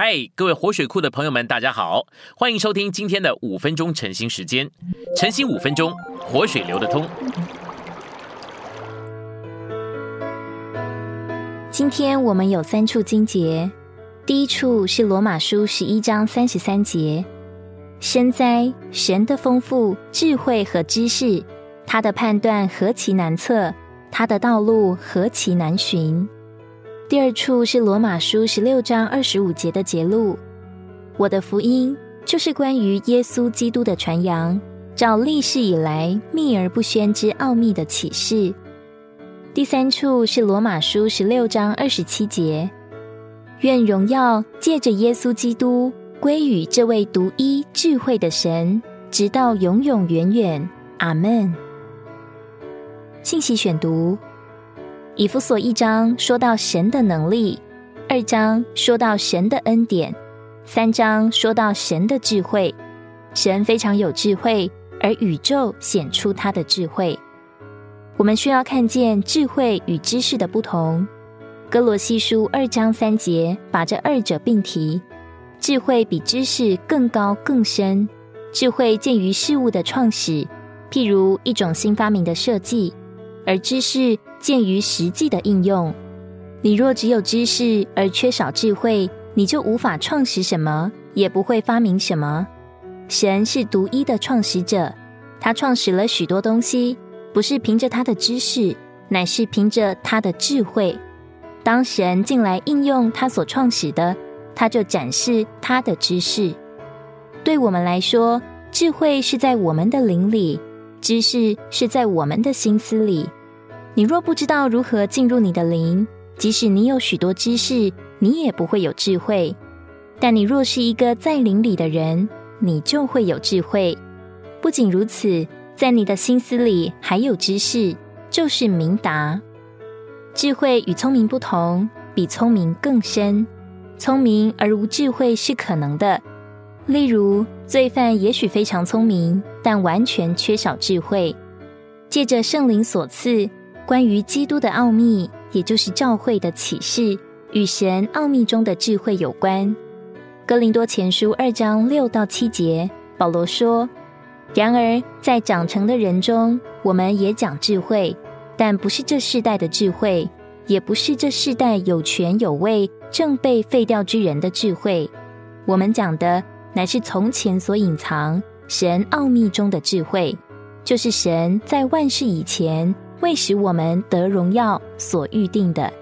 嗨，各位活水库的朋友们，大家好，欢迎收听今天的五分钟晨兴时间。晨兴五分钟，活水流得通。今天我们有三处经节，第一处是罗马书十一章三十三节：深哉，神的丰富智慧和知识，他的判断何其难测，他的道路何其难寻。第二处是罗马书十六章二十五节的节录：我的福音就是关于耶稣基督的传扬，照历世以来秘而不宣之奥秘的启示。第三处是罗马书十六章二十七节：愿荣耀借着耶稣基督归于这位独一智慧的神，直到永永远远。阿门。信息选读。以弗所一章说到神的能力，二章说到神的恩典，三章说到神的智慧。神非常有智慧，而宇宙显出他的智慧。我们需要看见智慧与知识的不同。哥罗西书二章三节把这二者并提：智慧比知识更高更深。智慧见于事物的创始，譬如一种新发明的设计，而知识。鉴于实际的应用，你若只有知识而缺少智慧，你就无法创始什么，也不会发明什么。神是独一的创始者，他创始了许多东西，不是凭着他的知识，乃是凭着他的智慧。当神进来应用他所创始的，他就展示他的知识。对我们来说，智慧是在我们的灵里，知识是在我们的心思里。你若不知道如何进入你的灵，即使你有许多知识，你也不会有智慧。但你若是一个在灵里的人，你就会有智慧。不仅如此，在你的心思里还有知识，就是明达。智慧与聪明不同，比聪明更深。聪明而无智慧是可能的。例如，罪犯也许非常聪明，但完全缺少智慧。借着圣灵所赐。关于基督的奥秘，也就是教会的启示，与神奥秘中的智慧有关。哥林多前书二章六到七节，保罗说：“然而在长成的人中，我们也讲智慧，但不是这世代的智慧，也不是这世代有权有位、正被废掉之人的智慧。我们讲的乃是从前所隐藏神奥秘中的智慧，就是神在万事以前。”为使我们得荣耀所预定的，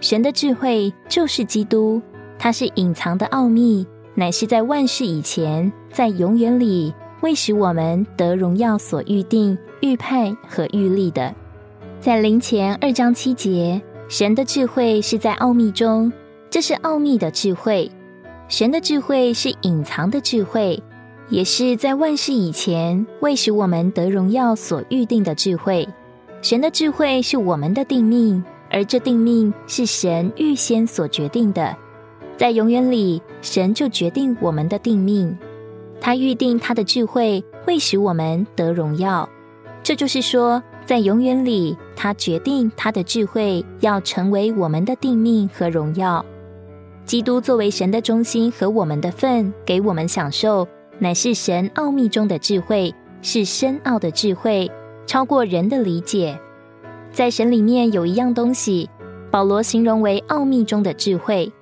神的智慧就是基督，它是隐藏的奥秘，乃是在万事以前，在永远里为使我们得荣耀所预定、预派和预立的。在灵前二章七节，神的智慧是在奥秘中，这是奥秘的智慧。神的智慧是隐藏的智慧，也是在万事以前为使我们得荣耀所预定的智慧。神的智慧是我们的定命，而这定命是神预先所决定的。在永远里，神就决定我们的定命。他预定他的智慧会使我们得荣耀。这就是说，在永远里，他决定他的智慧要成为我们的定命和荣耀。基督作为神的中心和我们的份，给我们享受，乃是神奥秘中的智慧，是深奥的智慧。超过人的理解，在神里面有一样东西，保罗形容为奥秘中的智慧。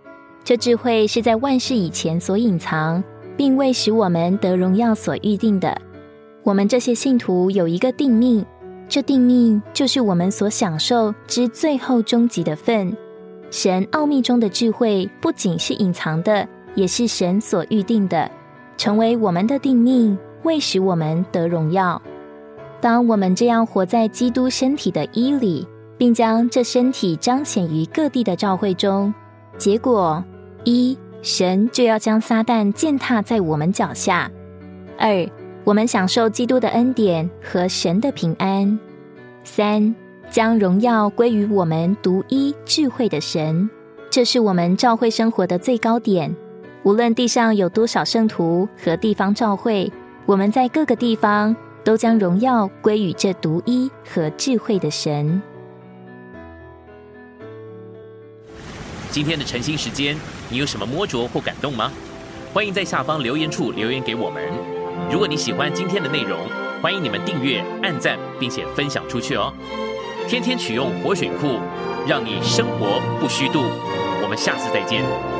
这智慧是在万事以前所隐藏，并为使我们得荣耀所预定的。我们这些信徒有一个定命，这定命就是我们所享受之最后终极的份。神奥秘中的智慧不仅是隐藏的，也是神所预定的，成为我们的定命，为使我们得荣耀。当我们这样活在基督身体的衣里，并将这身体彰显于各地的教会中，结果一神就要将撒旦践踏在我们脚下；二我们享受基督的恩典和神的平安；三将荣耀归于我们独一智慧的神。这是我们教会生活的最高点。无论地上有多少圣徒和地方教会，我们在各个地方。都将荣耀归于这独一和智慧的神。今天的晨兴时间，你有什么摸着或感动吗？欢迎在下方留言处留言给我们。如果你喜欢今天的内容，欢迎你们订阅、按赞，并且分享出去哦。天天取用活水库，让你生活不虚度。我们下次再见。